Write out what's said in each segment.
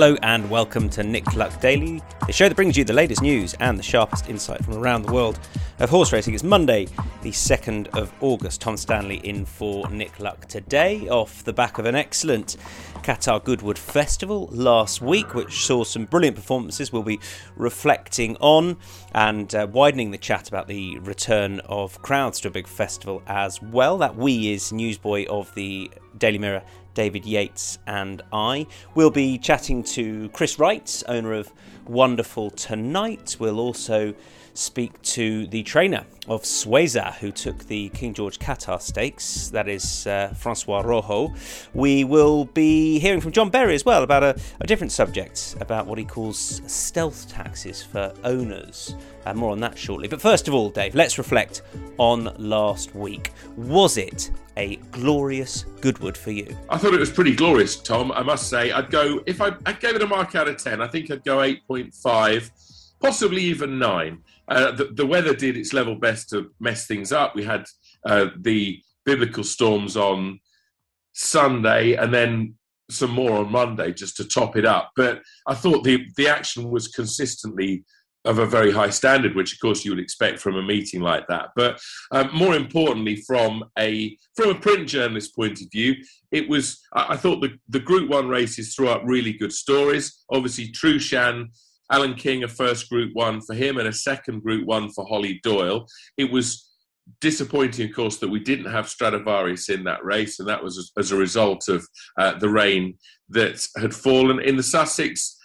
Hello and welcome to Nick Luck Daily, the show that brings you the latest news and the sharpest insight from around the world of horse racing. It's Monday, the 2nd of August. Tom Stanley in for Nick Luck today, off the back of an excellent Qatar Goodwood Festival last week, which saw some brilliant performances. We'll be reflecting on and uh, widening the chat about the return of crowds to a big festival as well. That we is newsboy of the Daily Mirror David Yates and I. We'll be chatting to Chris Wright, owner of Wonderful Tonight. We'll also speak to the trainer of Suesa, who took the King George Qatar Stakes, that is uh, Francois Rohaut. We will be hearing from John Berry as well about a, a different subject, about what he calls stealth taxes for owners. Uh, more on that shortly. But first of all, Dave, let's reflect on last week. Was it a glorious Goodwood for you? I thought it was pretty glorious, Tom. I must say, I'd go if I, I gave it a mark out of ten. I think I'd go eight point five, possibly even nine. Uh, the, the, weather did its level best to mess things up. We had uh, the biblical storms on Sunday, and then some more on Monday just to top it up. But I thought the the action was consistently of a very high standard, which of course you would expect from a meeting like that. But um, more importantly, from a from a print journalist point of view, it was I, I thought the the Group One races threw up really good stories. Obviously, Trueshan. Alan King, a first group one for him, and a second group one for Holly Doyle. It was disappointing, of course, that we didn't have Stradivarius in that race, and that was as, a result of uh, the rain that had fallen in the Sussex.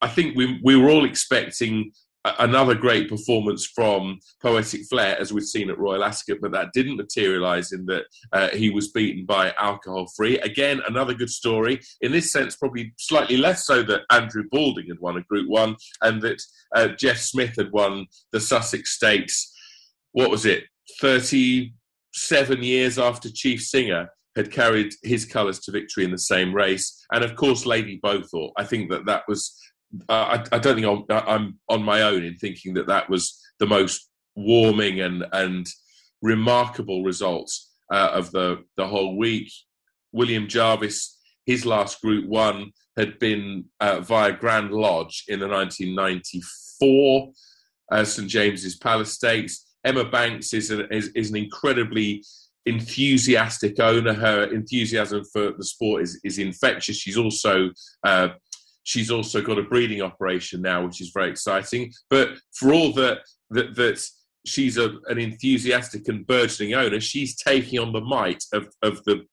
I think we we were all expecting another great performance from Poetic Flair, as we've seen at Royal Ascot, but that didn't materialise in that uh, he was beaten by Alcohol Free. Again, another good story. In this sense, probably slightly less so that Andrew Balding had won a Group One and that uh, Jeff Smith had won the Sussex Stakes. What was it? Thirty-seven years after Chief Singer had carried his colours to victory in the same race, and of course, Lady Bowthorpe. I think that that was I, I, don't think I'm, I'm, on my own in thinking that that was the most warming and and remarkable results uh, of the the whole week. William Jarvis, his last Group One had been uh, via Grand Lodge in the 1994 uh, St James's Palace Stakes. Emma Banks is, a, is, is an incredibly enthusiastic owner. Her enthusiasm for the sport is, is infectious. She's also uh, She's also got a breeding operation now, which is very exciting. But for all that that, that she's a, an enthusiastic and burgeoning owner, she's taking on the might of, of the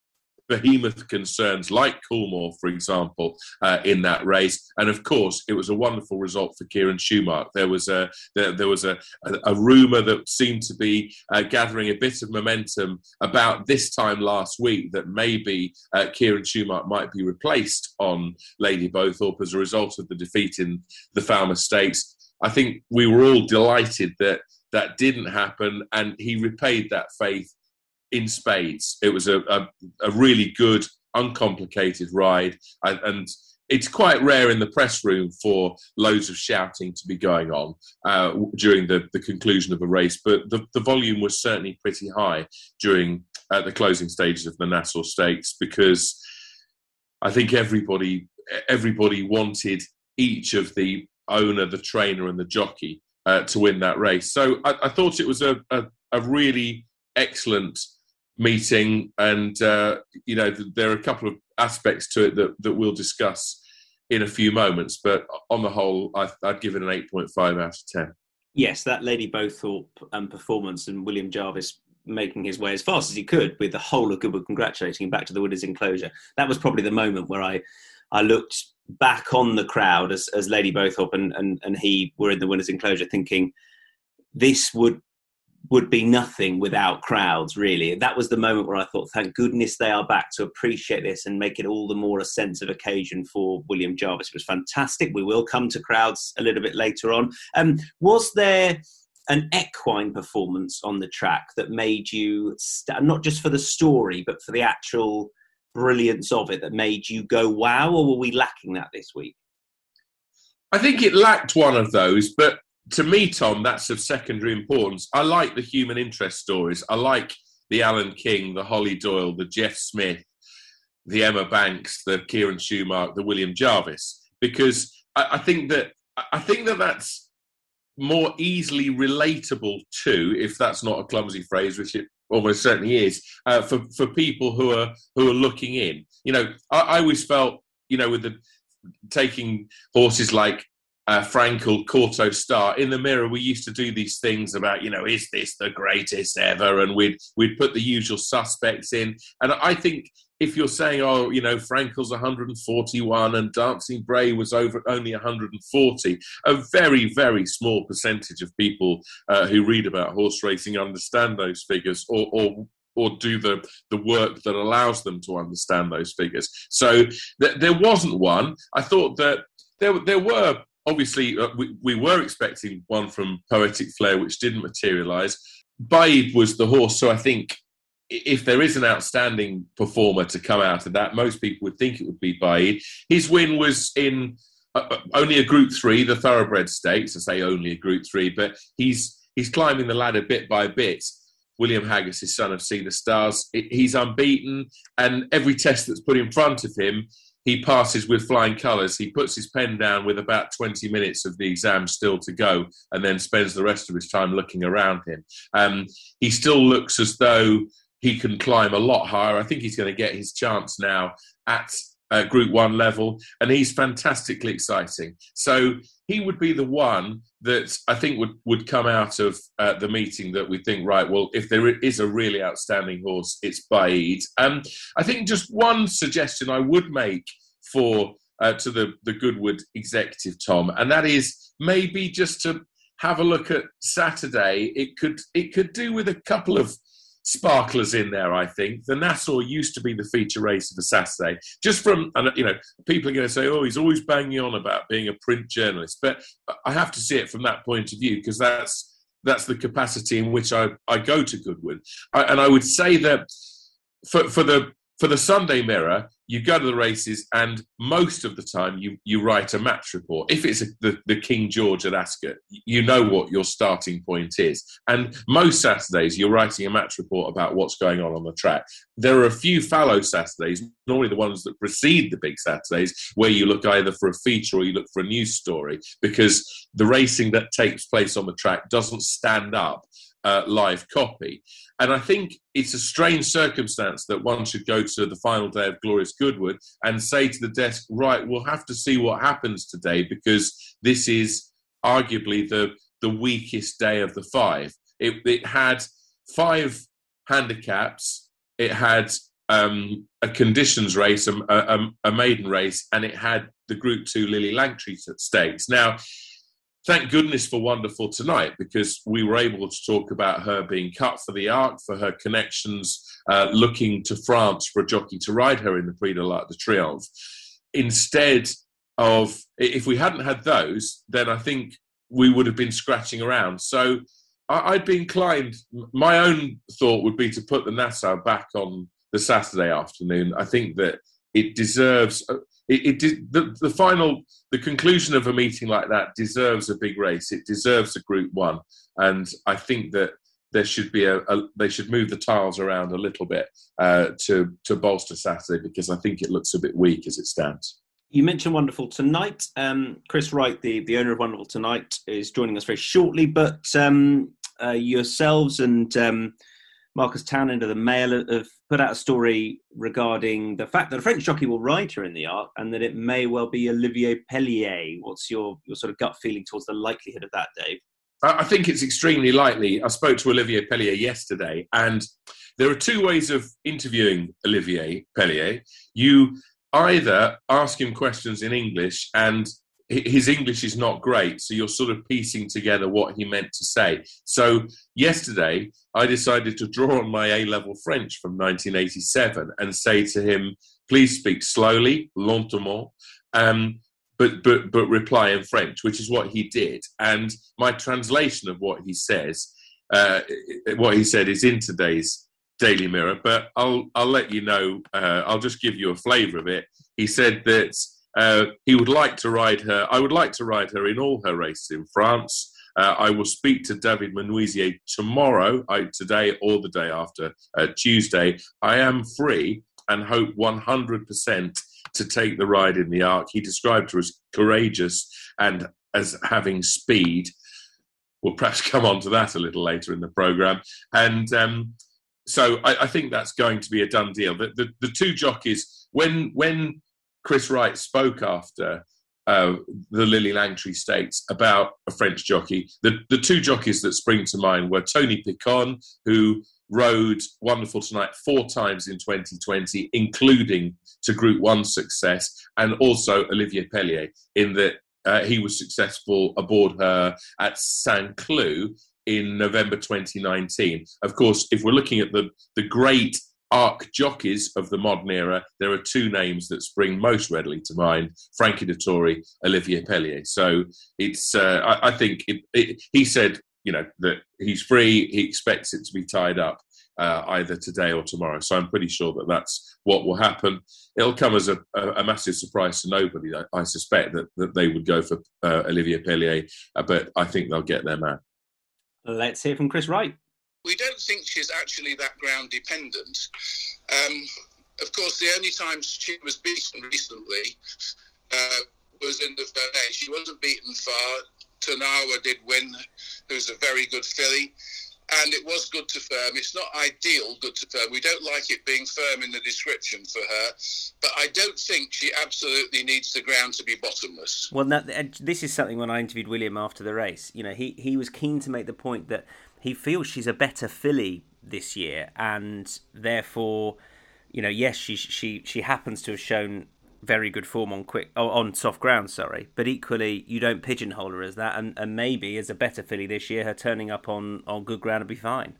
behemoth concerns like Coolmore, for example, uh, in that race. And of course, it was a wonderful result for Kieran Shoemark. There was a there, there was a, a, a rumor that seemed to be uh, gathering a bit of momentum about this time last week that maybe uh, Kieran Shoemark might be replaced on Lady Bowthorpe as a result of the defeat in the Falmouth Stakes. I think we were all delighted that that didn't happen, and he repaid that faith in spades. It was a, a, a really good, uncomplicated ride, and, and, it's quite rare in the press room for loads of shouting to be going on uh, during the, the conclusion of a race, but the, the volume was certainly pretty high during uh, the closing stages of the Nassau Stakes because I think everybody everybody wanted each of the owner, the trainer, and the jockey uh, to win that race. So I, I thought it was a, a, a really excellent meeting, and uh, you know there are a couple of aspects to it that that we'll discuss in a few moments. But on the whole, I, would give it an eight point five out of ten. Yes, that Lady Bowthorpe um, performance and William Jarvis making his way as fast as he could with the whole of Goodwood congratulating him back to the winners' enclosure. That was probably the moment where I I looked back on the crowd as, as Lady Bowthorpe and, and, and he were in the winners' enclosure thinking this would would be nothing without crowds, really. That was the moment where I thought, thank goodness they are back to appreciate this and make it all the more a sense of occasion for William Jarvis. It was fantastic. We will come to crowds a little bit later on. Um, was there an equine performance on the track that made you st- not just for the story but for the actual brilliance of it that made you go wow or were we lacking that this week i think it lacked one of those but to me tom that's of secondary importance i like the human interest stories i like the alan king the holly doyle the jeff smith the emma banks the kieran shoemark the william jarvis because I, I think that i think that that's more easily relatable to, if that's not a clumsy phrase, which it almost certainly is, uh, for for people who are who are looking in. You know, I, I always felt, you know, with the taking horses like uh, Frankel, Kauto Star. In the mirror, we used to do these things about, you know, is this the greatest ever? And we'd we'd put the usual suspects in. And I think if you're saying, oh, you know, Frankel's 141 and Dancing Brave was over only 140, a very, very small percentage of people uh, who read about horse racing understand those figures or, or or do the, the work that allows them to understand those figures. So th- there wasn't one. I thought that there, there were obviously uh, we, we were expecting one from Poetic Flair, which didn't materialise. Baaeed was the horse, so I think if there is an outstanding performer to come out of that, most people would think it would be Baaeed. His win was in uh, uh, only a Group Three, the Thoroughbred Stakes. I say only a Group Three, but he's he's climbing the ladder bit by bit. William Haggas, his son of Sea the Stars, he's unbeaten, and every test that's put in front of him, he passes with flying colours. He puts his pen down with about 20 minutes of the exam still to go, and then spends the rest of his time looking around him. Um, he still looks as though he can climb a lot higher. I think he's going to get his chance now at uh, Group One level, and he's fantastically exciting. So he would be the one that I think would, would come out of uh, the meeting that we think, right, well, if there is a really outstanding horse, it's Baaeed. Um, I think just one suggestion I would make for uh, to the, the Goodwood executive, Tom, and that is maybe just to have a look at Saturday. It could it could do with a couple of sparklers in there. I think the Nassau used to be the feature race of the Saturday. Just from you know, people are going to say, "Oh, he's always banging on about being a print journalist," but I have to see it from that point of view because that's that's the capacity in which I, I go to Goodwood. I, and I would say that for for the for the Sunday Mirror, you go to the races, and most of the time you, you write a match report. If it's a, the, the King George at Ascot, you know what your starting point is. And most Saturdays, you're writing a match report about what's going on on the track. There are a few fallow Saturdays, normally the ones that precede the big Saturdays, where you look either for a feature or you look for a news story, because the racing that takes place on the track doesn't stand up uh, live copy. And I think it's a strange circumstance that one should go to the final day of Glorious Goodwood and say to the desk, right, we'll have to see what happens today because this is arguably the, the weakest day of the five. It, it had five handicaps, it had um, a conditions race, a, a, a, maiden race, and it had the Group 2 Lillie Langtry stakes. Now, thank goodness for Wonderful Tonight because we were able to talk about her being cut for the Arc, for her connections, uh, looking to France for a jockey to ride her in the Prix de l'Arc de Triomphe. Instead of, if we hadn't had those, then I think we would have been scratching around. So I'd be inclined, my own thought would be to put the Nassau back on the Saturday afternoon. I think that it deserves it, it did, the, the final the conclusion of a meeting like that deserves a big race it deserves a group one and i think that there should be a, a they should move the tiles around a little bit uh, to to bolster saturday because i think it looks a bit weak as it stands you mentioned Wonderful Tonight. Um, Chris Wright, the, the owner of Wonderful Tonight, is joining us very shortly. But um, uh, yourselves and um, Marcus Townend of the Mail have put out a story regarding the fact that a French jockey will ride her in the Arc and that it may well be Olivier Peslier. What's your, your sort of gut feeling towards the likelihood of that, Dave? I think it's extremely likely. I spoke to Olivier Peslier yesterday, and there are two ways of interviewing Olivier Peslier. You either ask him questions in English and his English is not great, so you're sort of piecing together what he meant to say. So yesterday, I decided to draw on my A level French from 1987 and say to him, please speak slowly, lentement, um, but but but reply in French, which is what he did. And my translation of what he says, uh, what he said, is in today's Daily Mirror. But I'll I'll let you know. Uh, I'll just give you a flavour of it. He said that uh, he would like to ride her. I would like to ride her in all her races in France. Uh, I will speak to David Menuisier tomorrow, I, today or the day after, uh, Tuesday. I am free and hope 100% to take the ride in the Arc. He described her as courageous and as having speed. We'll perhaps come on to that a little later in the programme. And um, so I, I, think that's going to be a done deal. The, the, the two jockeys, when, when Chris Wright spoke after uh, the Lillie Langtry Stakes about a French jockey. The, the two jockeys that spring to mind were Tony Piccone, who rode Wonderful Tonight four times in 2020, including to Group 1 success, and also Olivier Peslier, in that uh, he was successful aboard her at Saint Cloud in November 2019. Of course, if we're looking at the, the great arc jockeys of the modern era, there are two names that spring most readily to mind: Frankie Dettori, Olivier Peslier. So it's, uh, I, I, think it, it, he said, you know, that he's free. He expects it to be tied up uh, either today or tomorrow. So I'm pretty sure that that's what will happen. It'll come as a, a, a massive surprise to nobody. I, I, suspect that, that they would go for uh, Olivier Peslier, uh, but I think they'll get their man. Let's hear from Chris Wright we don't think she's actually that ground dependent. Um, of course, the only time she was beaten recently uh, was in the Vermeille. She wasn't beaten far. Tarnawa did win, who's a very good filly. And it was good to firm. It's not ideal good to firm. We don't like it being firm in the description for her, but I don't think she absolutely needs the ground to be bottomless. Well, that, this is something when I interviewed William after the race. You know, he, he was keen to make the point that he feels she's a better filly this year, and therefore, you know, yes, she she she happens to have shown very good form on quick oh, on soft ground, sorry, but equally you don't pigeonhole her as that, and, and maybe as a better filly this year, her turning up on on good ground would be fine.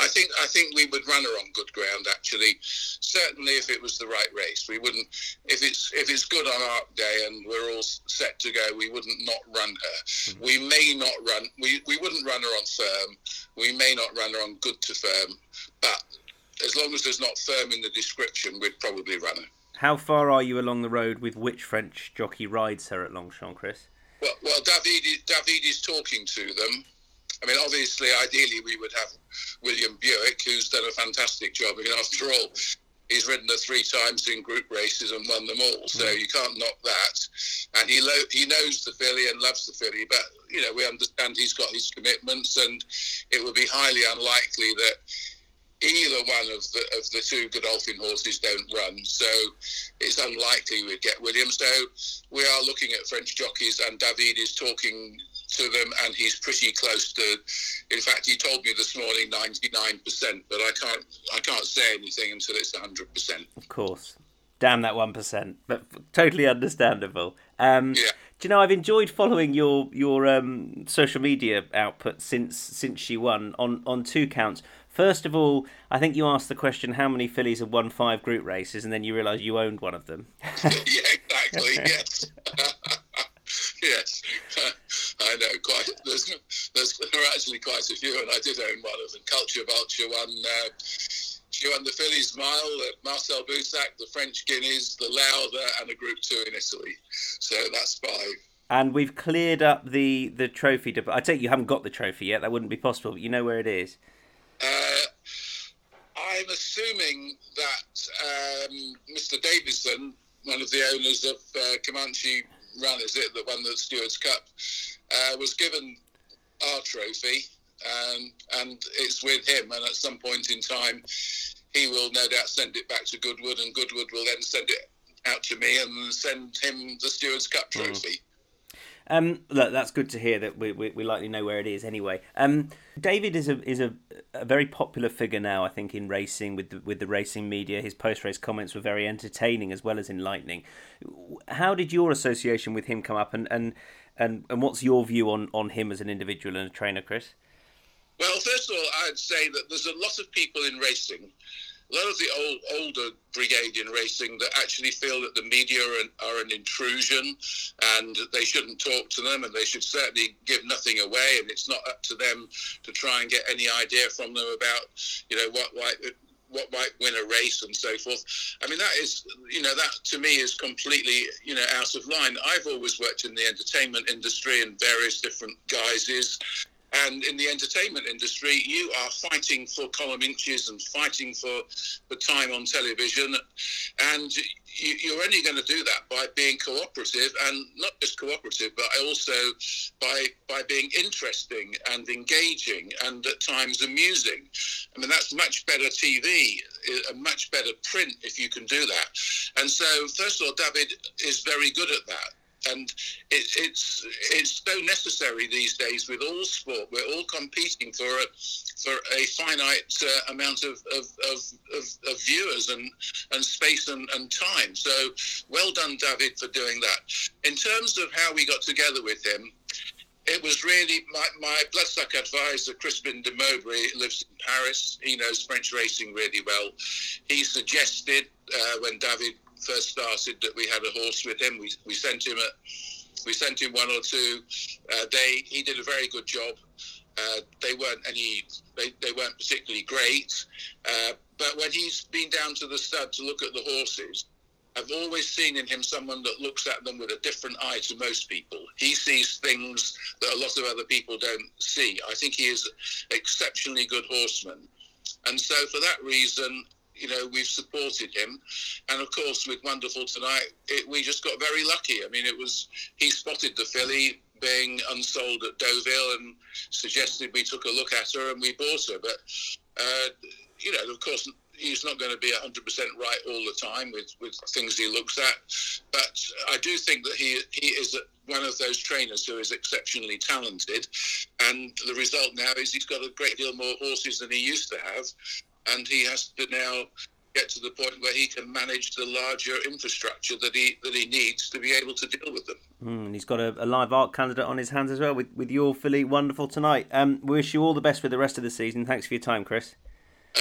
I think I think we would run her on good ground. Actually, certainly if it was the right race, we wouldn't. If it's if it's good on Arc Day and we're all set to go, we wouldn't not run her. Mm-hmm. We may not run. We we wouldn't run her on firm. We may not run her on good to firm. But as long as there's not firm in the description, we'd probably run her. How far are you along the road with which French jockey rides her at Longchamp, Chris? Well, well, David, David is talking to them. I mean, obviously, ideally, we would have William Buick, who's done a fantastic job. I mean, after all, he's ridden her three times in group races and won them all. So mm. you can't knock that. And he lo- he knows the filly and loves the filly, but you know we understand he's got his commitments, and it would be highly unlikely that either one of the of the two Godolphin horses don't run. So it's unlikely we'd get William. So we are looking at French jockeys, and David is talking to them, and he's pretty close to. In fact, he told me this morning ninety nine percent, but I can't I can't say anything until it's hundred percent. Of course, damn that one percent, but totally understandable. Um, yeah. Do you know I've enjoyed following your your um, social media output since since she won on on two counts. First of all, I think you asked the question how many fillies have won five group races, and then you realised you owned one of them. yeah, exactly. yes. yes. I know quite. There's, there's, there are actually quite a few, and I did own one of them. Culture Vulture won. Uh, she won the Fillies Mile, uh, Marcel Boussac, the French Guineas, the Lauda, and a Group Two in Italy. So that's five. And we've cleared up the the trophy. I take you haven't got the trophy yet. That wouldn't be possible, but you know where it is. Uh, I'm assuming that um, Mr. Davison, one of the owners of uh, Comanche Run, is it that won the Stewards Cup, uh, was given our trophy, um, and it's with him. And at some point in time, he will no doubt send it back to Goodwood, and Goodwood will then send it out to me and send him the Stewards Cup mm. trophy. Mm. Um, look, that's good to hear that we, we, we, likely know where it is anyway. Um, David is a is a, a very popular figure now, I think, in racing with the, with the racing media. His post race comments were very entertaining as well as enlightening. How did your association with him come up, and and, and, and what's your view on, on him as an individual and a trainer, Chris? Well, first of all, I'd say that there's a lot of people in racing a lot of the old, older brigade in racing that actually feel that the media are an, are an, intrusion and they shouldn't talk to them and they should certainly give nothing away and it's not up to them to try and get any idea from them about you know what why what might win a race and so forth. I mean, that is, you know, that to me is completely, you know, out of line. I've always worked in the entertainment industry in various different guises. And in the entertainment industry, you are fighting for column inches and fighting for the time on television. And you, are only going to do that by being cooperative and not just cooperative, but also by, by being interesting and engaging and at times amusing. I mean, that's much better TV, a much better print if you can do that. And so, first of all, David is very good at that and it, it's it's so necessary these days with all sport. We're all competing for a for a finite uh, amount of, of, of, of, viewers and and space and, and time. So well done, David, for doing that. In terms of how we got together with him. It was really my, my bloodstock advisor, Crispin de Moubray, lives in Paris. He knows French racing really well. He suggested uh, when David first started that we had a horse with him. We, we sent him a, we sent him one or two. Uh, they he did a very good job. Uh, they weren't any they, they weren't particularly great, uh, but when he's been down to the stud to look at the horses, I've always seen in him someone that looks at them with a different eye to most people. He sees things that a lot of other people don't see. I think he is an exceptionally good horseman. And so, for that reason, you know, we've supported him. And of course, with Wonderful Tonight, it, we just got very lucky. I mean, it was, he spotted the filly being unsold at Deauville and suggested we took a look at her and we bought her. But, uh, you know, of course, he's not going to be 100% right all the time with, with things he looks at. But I do think that he, he is one of those trainers who is exceptionally talented. And the result now is he's got a great deal more horses than he used to have and he has to now get to the point where he can manage the larger infrastructure that he that he needs to be able to deal with them. Mm, and he's got a, a, live Arc candidate on his hands as well with, with your filly. Wonderful tonight. Um, we wish you all the best for the rest of the season. Thanks for your time, Chris.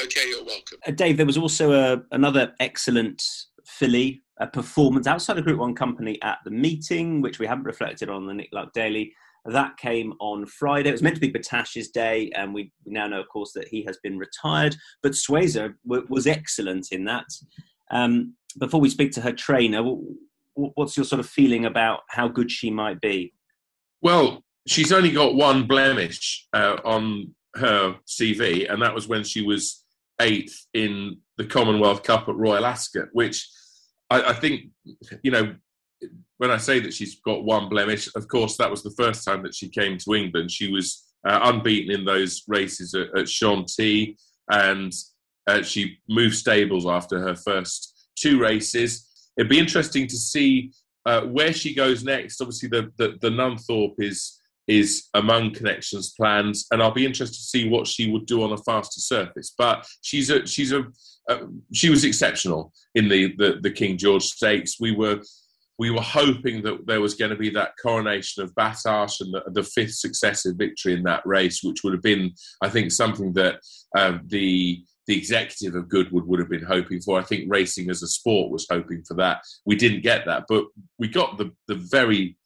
Okay, you're welcome. Uh, Dave, there was also a, another excellent filly a performance outside of Group One company at the meeting, which we haven't reflected on the Nick Luck Daily. That came on Friday. It was meant to be Battaash's day, and we now know, of course, that he has been retired. But Suesa w- was excellent in that. Um, before we speak to her trainer, w- what's your sort of feeling about how good she might be? Well, she's only got one blemish uh, on her CV, and that was when she was eighth in the Commonwealth Cup at Royal Ascot, which I, I think, you know, when I say that she's got one blemish, of course, that was the first time that she came to England. She was uh, unbeaten in those races at, at Chantilly, and uh, she moved stables after her first two races. It'd be interesting to see uh, where she goes next. Obviously, the, the, the Nunthorpe is is among connections plans, and I'll be interested to see what she would do on a faster surface. But she's a she's a uh, she was exceptional in the, the the King George Stakes. We were we were hoping that there was going to be that coronation of Battaash and the, the, fifth successive victory in that race, which would have been, I think, something that um, the the executive of Goodwood would have been hoping for. I think racing as a sport was hoping for that. We didn't get that, but we got the the very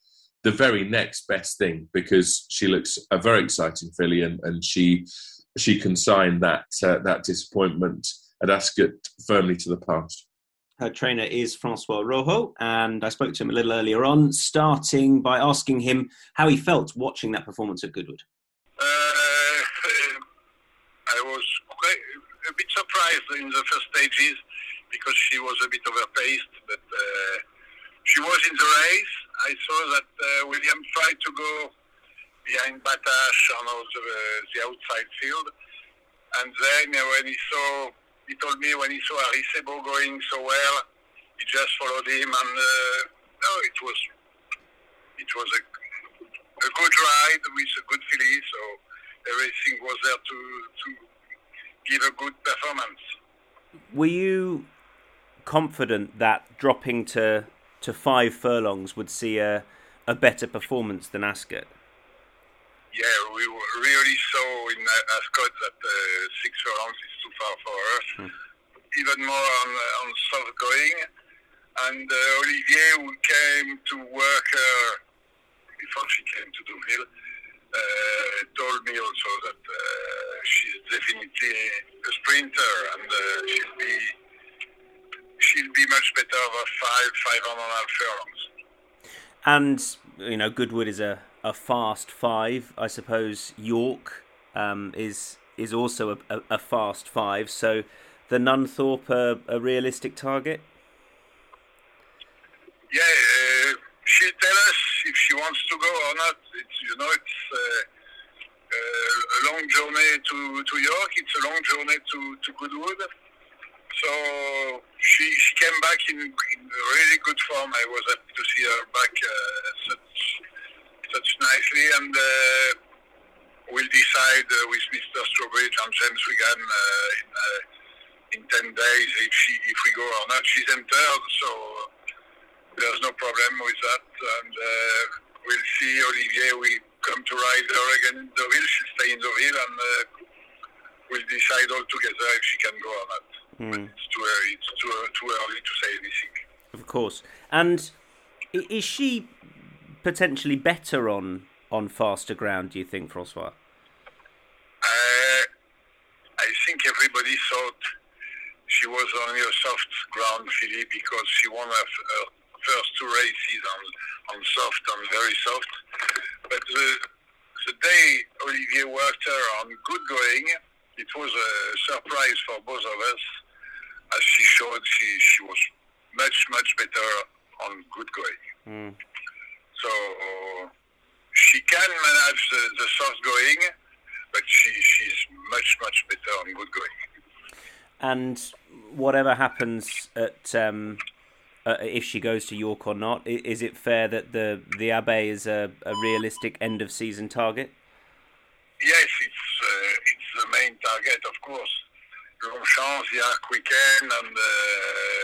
the very next best thing because she looks a very exciting filly and, and she she consigned that uh, that disappointment at Ascot firmly to the past. Her trainer is Francois Rohaut, and I spoke to him a little earlier on, starting by asking him how he felt watching that performance at Goodwood. Uh, I was a bit surprised in the first stages because she was a bit overpaced, but uh, she was in the race. I saw that uh, William tried to go behind Battaash on the, the outside field, and then when he saw he told me when he saw Arecibo going so well, he just followed him, and uh, no, it was it was a, a good ride with a good filly, so everything was there to to give a good performance. Were you confident that dropping to to five furlongs would see a a better performance than Ascot? Yeah, we really saw in Ascot that uh, six furlongs is too far for us. Hmm. even more on on soft going. And uh, Olivier, who came to work uh, before she came to Deauville, uh, told me also that uh, she's definitely a sprinter and uh, she'll be she'll be much better over five five and a half furlongs. And you know, Goodwood is a, a fast five. I suppose York um, is is also a, a, a, fast five. So the Nunthorpe a, a realistic target. Yeah, uh, she'll tell us if she wants to go or not. It's you know it's uh, uh, a long journey to, to York. It's a long journey to, to Goodwood. So she, she came back in, in really good form. I was happy to see her back uh, such such nicely, and uh, we'll decide uh, with Mr. Strawbridge and James Wigan uh, in uh, in ten days if she if we go or not. She's entered, so there's no problem with that, and uh, we'll see Olivier. We come to ride her again in the Deauville. She'll stay in the Deauville, and we'll decide all together if she can go or not. But it's too early. It's too, too early to say anything. Of course. And is she potentially better on on faster ground? Do you think, Francois? Uh, I think everybody thought she was on your soft ground Philippe, because she won her, her first two races on, on soft on very soft. But the, the day Olivier worked her on good going, it was a surprise for both of us as she showed she, she was much, much better on good going. Mm. So she can manage the, the soft going, but she, she's much, much better on good going. And whatever happens at um, uh, if she goes to York or not, is it fair that the the Abbaye is a, a realistic end of season target? Yes, it's uh, it's the main target, of course. Longchamp, the Arc Weekend, and uh,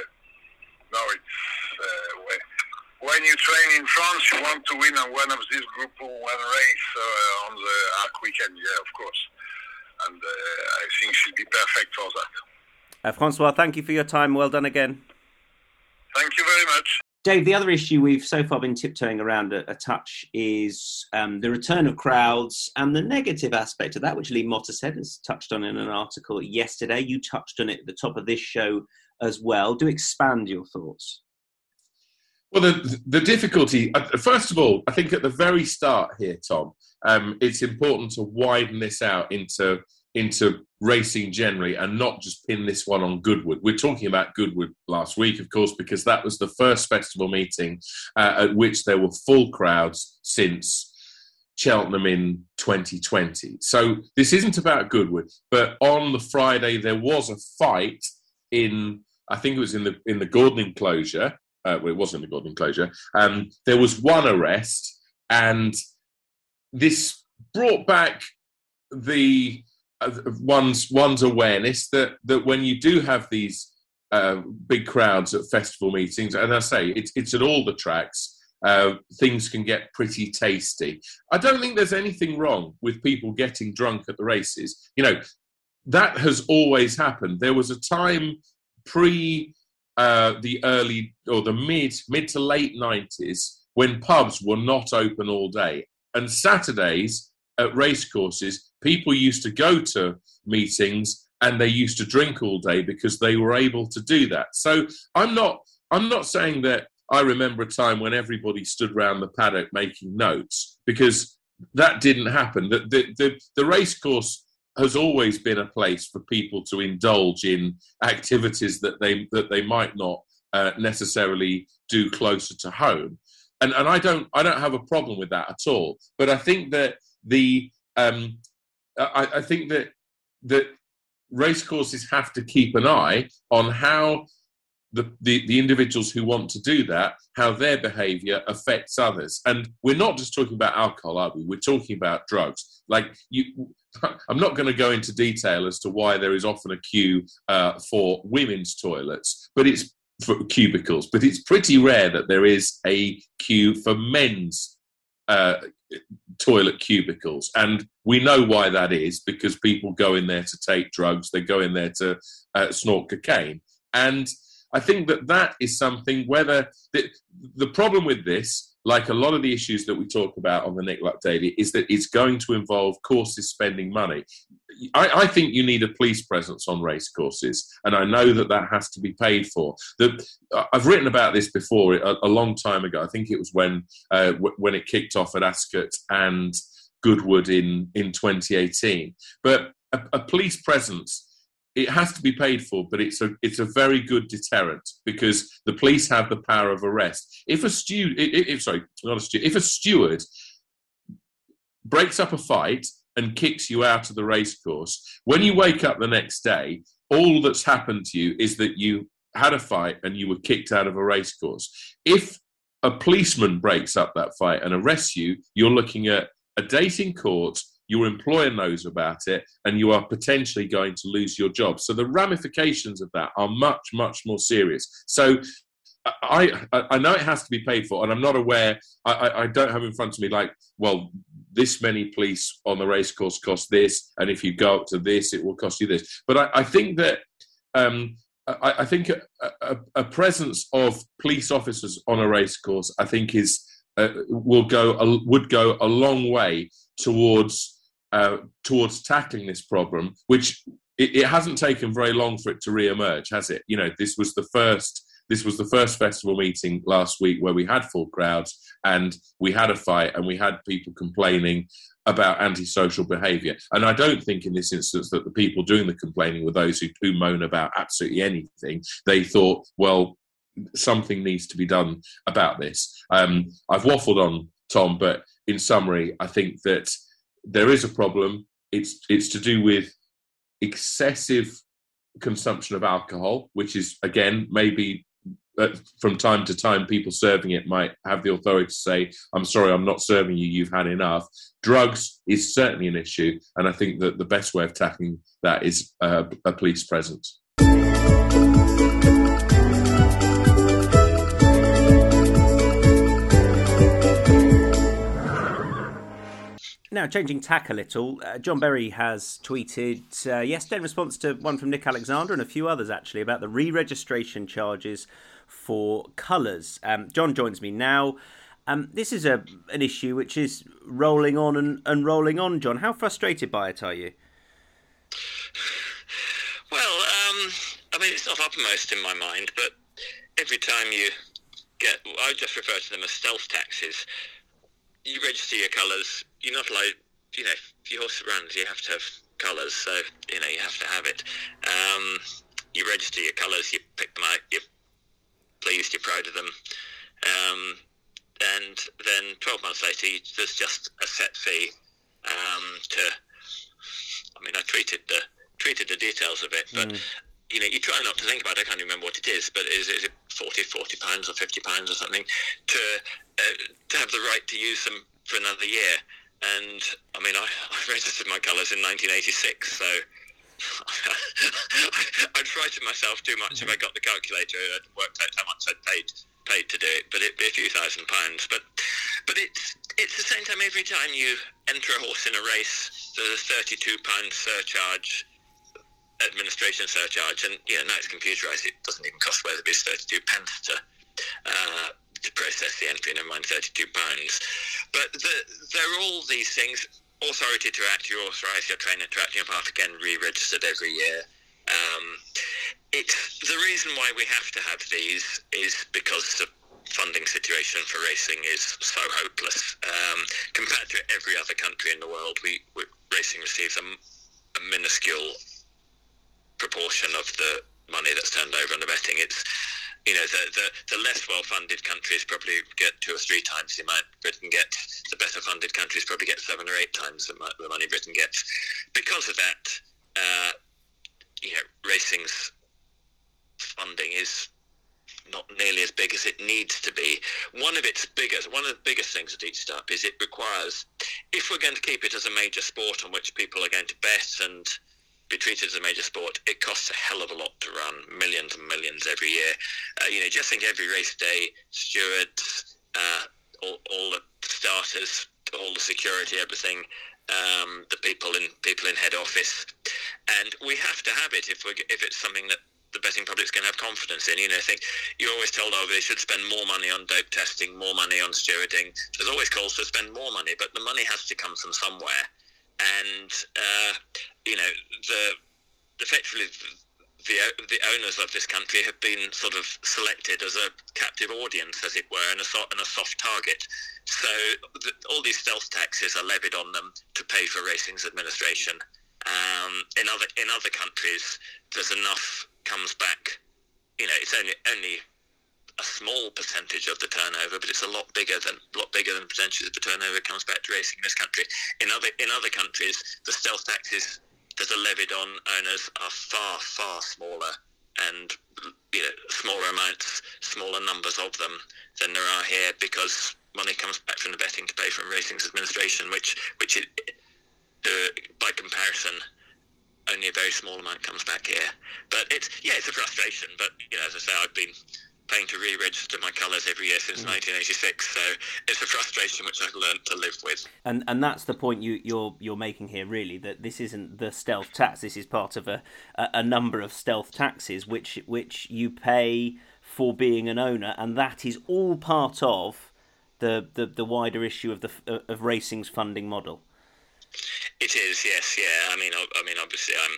no, it's uh, when, when you train in France, you want to win on one of these Group One race uh, on the Arc Weekend, yeah, of course. And uh, I think she'll be perfect for that. Uh, Francois, thank you for your time. Well done again. Thank you very much. Dave, the other issue we've so far been tiptoeing around a, a touch is um, the return of crowds and the negative aspect of that, which Lee Mottershead has touched on in an article yesterday. You touched on it at the top of this show as well. Do expand your thoughts. Well, the the difficulty, uh, first of all, I think at the very start here, Tom, um, it's important to widen this out into into racing generally and not just pin this one on Goodwood. We're talking about Goodwood last week, of course, because that was the first festival meeting uh, at which there were full crowds since Cheltenham in 2020. So this isn't about Goodwood, but on the Friday there was a fight in, I think it was in the in the Gordon enclosure. Uh, well, it wasn't the Gordon enclosure. Um, there was one arrest, and this brought back the one's one's awareness that that when you do have these uh, big crowds at festival meetings, and I say it's it's at all the tracks. Uh, things can get pretty tasty. I don't think there's anything wrong with people getting drunk at the races. You know, that has always happened. There was a time pre uh, the early or the mid mid to late nineties when pubs were not open all day, and Saturdays at racecourses people used to go to meetings and they used to drink all day because they were able to do that. So I'm not I'm not saying that I remember a time when everybody stood around the paddock making notes because that didn't happen. The the the, the racecourse has always been a place for people to indulge in activities that they that they might not uh, necessarily do closer to home. And and I don't I don't have a problem with that at all. But I think that the um, I, I think that that racecourses have to keep an eye on how the, the, the, individuals who want to do that, how their behavior affects others. And we're not just talking about alcohol, are we? We're talking about drugs. Like you, I'm not going to go into detail as to why there is often a queue uh, for women's toilets, but it's for cubicles, but it's pretty rare that there is a queue for men's uh, toilet cubicles. And we know why that is because people go in there to take drugs, they go in there to uh, snort cocaine. And I think that that is something, whether the, the problem with this like a lot of the issues that we talk about on the Nick Luck Daily, is that it's going to involve courses spending money. I, I, think you need a police presence on race courses, and I know that that has to be paid for. The, I've written about this before a, a, long time ago. I think it was when uh, w- when it kicked off at Ascot and Goodwood in in 2018. But a, a police presence it has to be paid for, but it's a it's a very good deterrent because the police have the power of arrest. If a steward, if, sorry, not a steward, if a steward breaks up a fight and kicks you out of the racecourse, when you wake up the next day, all that's happened to you is that you had a fight and you were kicked out of a racecourse. If a policeman breaks up that fight and arrests you, you're looking at a date in court your employer knows about it, and you are potentially going to lose your job. So the ramifications of that are much, much more serious. So I, I know it has to be paid for, and I'm not aware. I, I don't have in front of me like, well, this many police on the racecourse cost this, and if you go up to this, it will cost you this. But I, I think that um, I, I, think a, a, a, presence of police officers on a racecourse, I think, is uh, will go would go a long way towards uh, towards tackling this problem, which it, it, hasn't taken very long for it to re-emerge, has it? You know, this was the first. This was the first festival meeting last week where we had full crowds and we had a fight and we had people complaining about antisocial behaviour. And I don't think in this instance that the people doing the complaining were those who, who moan about absolutely anything. They thought, well, something needs to be done about this. Um, I've waffled on, Tom, but in summary, I think that there is a problem. It's it's to do with excessive consumption of alcohol, which is again maybe uh, from time to time people serving it might have the authority to say, "I'm sorry, I'm not serving you. You've had enough." Drugs is certainly an issue, and I think that the best way of tackling that is uh, a police presence. Now, changing tack a little, uh, John Berry has tweeted uh, yesterday in response to one from Nick Alexander and a few others actually about the re registration charges for colours. Um, John joins me now. Um, this is a an issue which is rolling on and, and rolling on, John. How frustrated by it are you? Well, um, I mean, it's not uppermost in my mind, but every time you get, I just refer to them as stealth taxes you register your colours. You're not allowed, you know, if your horse runs, you have to have colours. So you know, you have to have it. Um, you register your colours. You pick them out. You're pleased. You're proud of them. Um, and then 12 months later, there's just a set fee um, to. I mean, I treated the treated the details of it, but mm you know, you try not to think about it. I can't remember what it is, but is, is it 40, 40 pounds or 50 pounds or something to, to have the right to use them for another year? And I mean, I, I registered my colours in 1986, so I'd frighten myself too much if I got the calculator and worked out how much I'd paid paid to do it, but it'd be a few thousand pounds. But but it's it's the same time every time you enter a horse in a race. There's a thirty-two pound surcharge administration surcharge, and yeah, now it's computerised. It doesn't even cost Weatherby's thirty-two pence to uh, to process the mind thirty-two pounds. But the, there are all these things. Authority to act, you authorise your trainer to act, your path again re-registered every year. Um, it's the reason why we have to have these is because the funding situation for racing is so hopeless um, compared to every other country in the world. We, we racing receives a, a minuscule proportion of the money that's turned over on the betting. It's you know the, the, the less well funded countries probably get two or three times the amount Britain gets. The better funded countries probably get seven or eight times the, the money Britain gets. Because of that, uh, you know, racing's funding is not nearly as big as it needs to be. One of its biggest, one of the biggest things at each stop is it requires, if we're going to keep it as a major sport on which people are going to bet and be treated as a major sport, it costs a hell of a lot to run, millions and millions every year. Uh, you know, just think every race day, stewards, uh, all, all, the starters all the security, everything, um, the people in people in head office, and we have to have it if we if it's something that the betting public's going to have confidence in. You know, I think you're always told, oh, they should spend more money on dope testing, more money on stewarding. There's always calls to spend more money, but the money has to come from somewhere. And uh, you know, the effectively the the owners of this country have been sort of selected as a captive audience, as it were, and a, and a soft target. So the, all these stealth taxes are levied on them to pay for racing's administration. Um, in other in other countries, there's enough comes back. You know, it's only only a small percentage of the turnover, but it's a lot bigger than lot bigger than percentage of the turnover comes back to racing in this country. In other in other countries, the stealth taxes that are levied on owners are far, far smaller and you know smaller amounts, smaller numbers of them than there are here because money comes back from the betting to pay from racing's administration, which which it, uh, by comparison only a very small amount comes back here. But it's yeah, it's a frustration. But you know, as I say, I've been paying to re-register my colours every year since mm. 1986. So it's a frustration which I've learned to live with. And and that's the point you, you're you're making here, really, that this isn't the stealth tax. This is part of a a, a number of stealth taxes which which you pay for being an owner, and that is all part of the the, the wider issue of the of racing's funding model. It is, yes, yeah. I mean, I, I mean, obviously, I'm,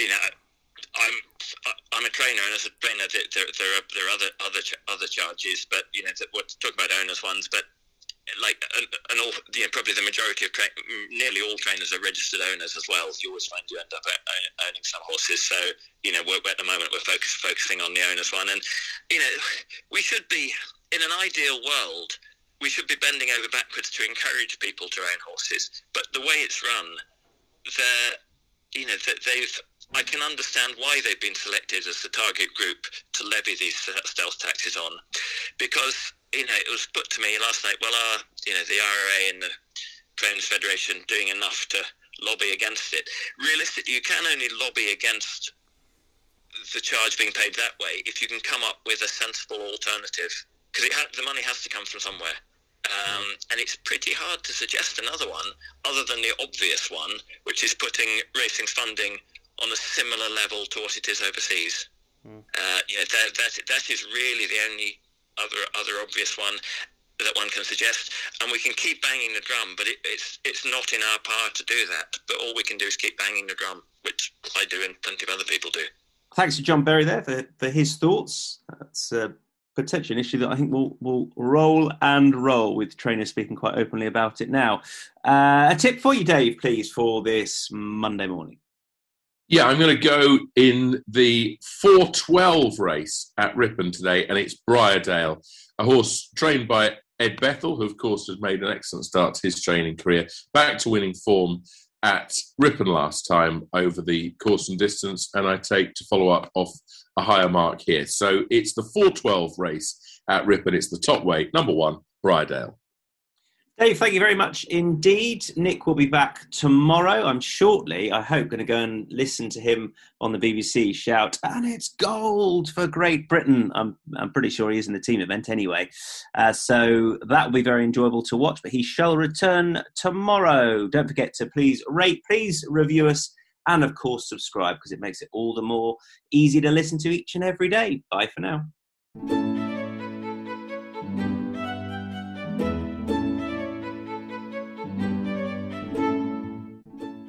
you know, I'm I'm a trainer, and as a trainer, there, there, are there are other other other charges, but you know, we're talking about owners ones, but like uh, uh, and all, you know, probably the majority of tra- nearly all trainers are registered owners as well. You always find you end up uh, owning some horses. So you know, we're, at the moment we're focus, focusing on the owners one, and you know, we should be in an ideal world. We should be bending over backwards to encourage people to own horses, but the way it's run, they're you know, they've I can understand why they've been selected as the target group to levy these stealth taxes on, because you know it was put to me last night. Well, are you know the ROA and the Trainers Federation doing enough to lobby against it? Realistically, you can only lobby against the charge being paid that way if you can come up with a sensible alternative, because ha- the money has to come from somewhere. Um, and it's pretty hard to suggest another one other than the obvious one, which is putting racing funding on a similar level to what it is overseas. Mm. Uh, yeah, that, that, that is really the only other other obvious one that one can suggest, and we can keep banging the drum, but it, it's it's not in our power to do that. But all we can do is keep banging the drum, which I do and plenty of other people do. Thanks to John Berry there for, for his thoughts. That's potentially an issue that I think will will roll and roll with trainers speaking quite openly about it now. Uh, a tip for you, Dave, please, for this Monday morning. Yeah, I'm going to go in the 412 race at Ripon today, and it's Briardale, a horse trained by Ed Bethell, who, of course, has made an excellent start to his training career, back to winning form at Ripon last time over the course and distance, and I take to follow up off a higher mark here. So it's the 412 race at Ripon. It's the top weight, number one, Briardale. Dave, thank you very much indeed. Nick will be back tomorrow. I'm shortly, I hope, going to go and listen to him on the BBC shout, and it's gold for Great Britain. I'm, I'm pretty sure he is in the team event anyway. Uh, so that will be very enjoyable to watch, but he shall return tomorrow. Don't forget to please rate, please review us, and of course, subscribe because it makes it all the more easy to listen to each and every day. Bye for now.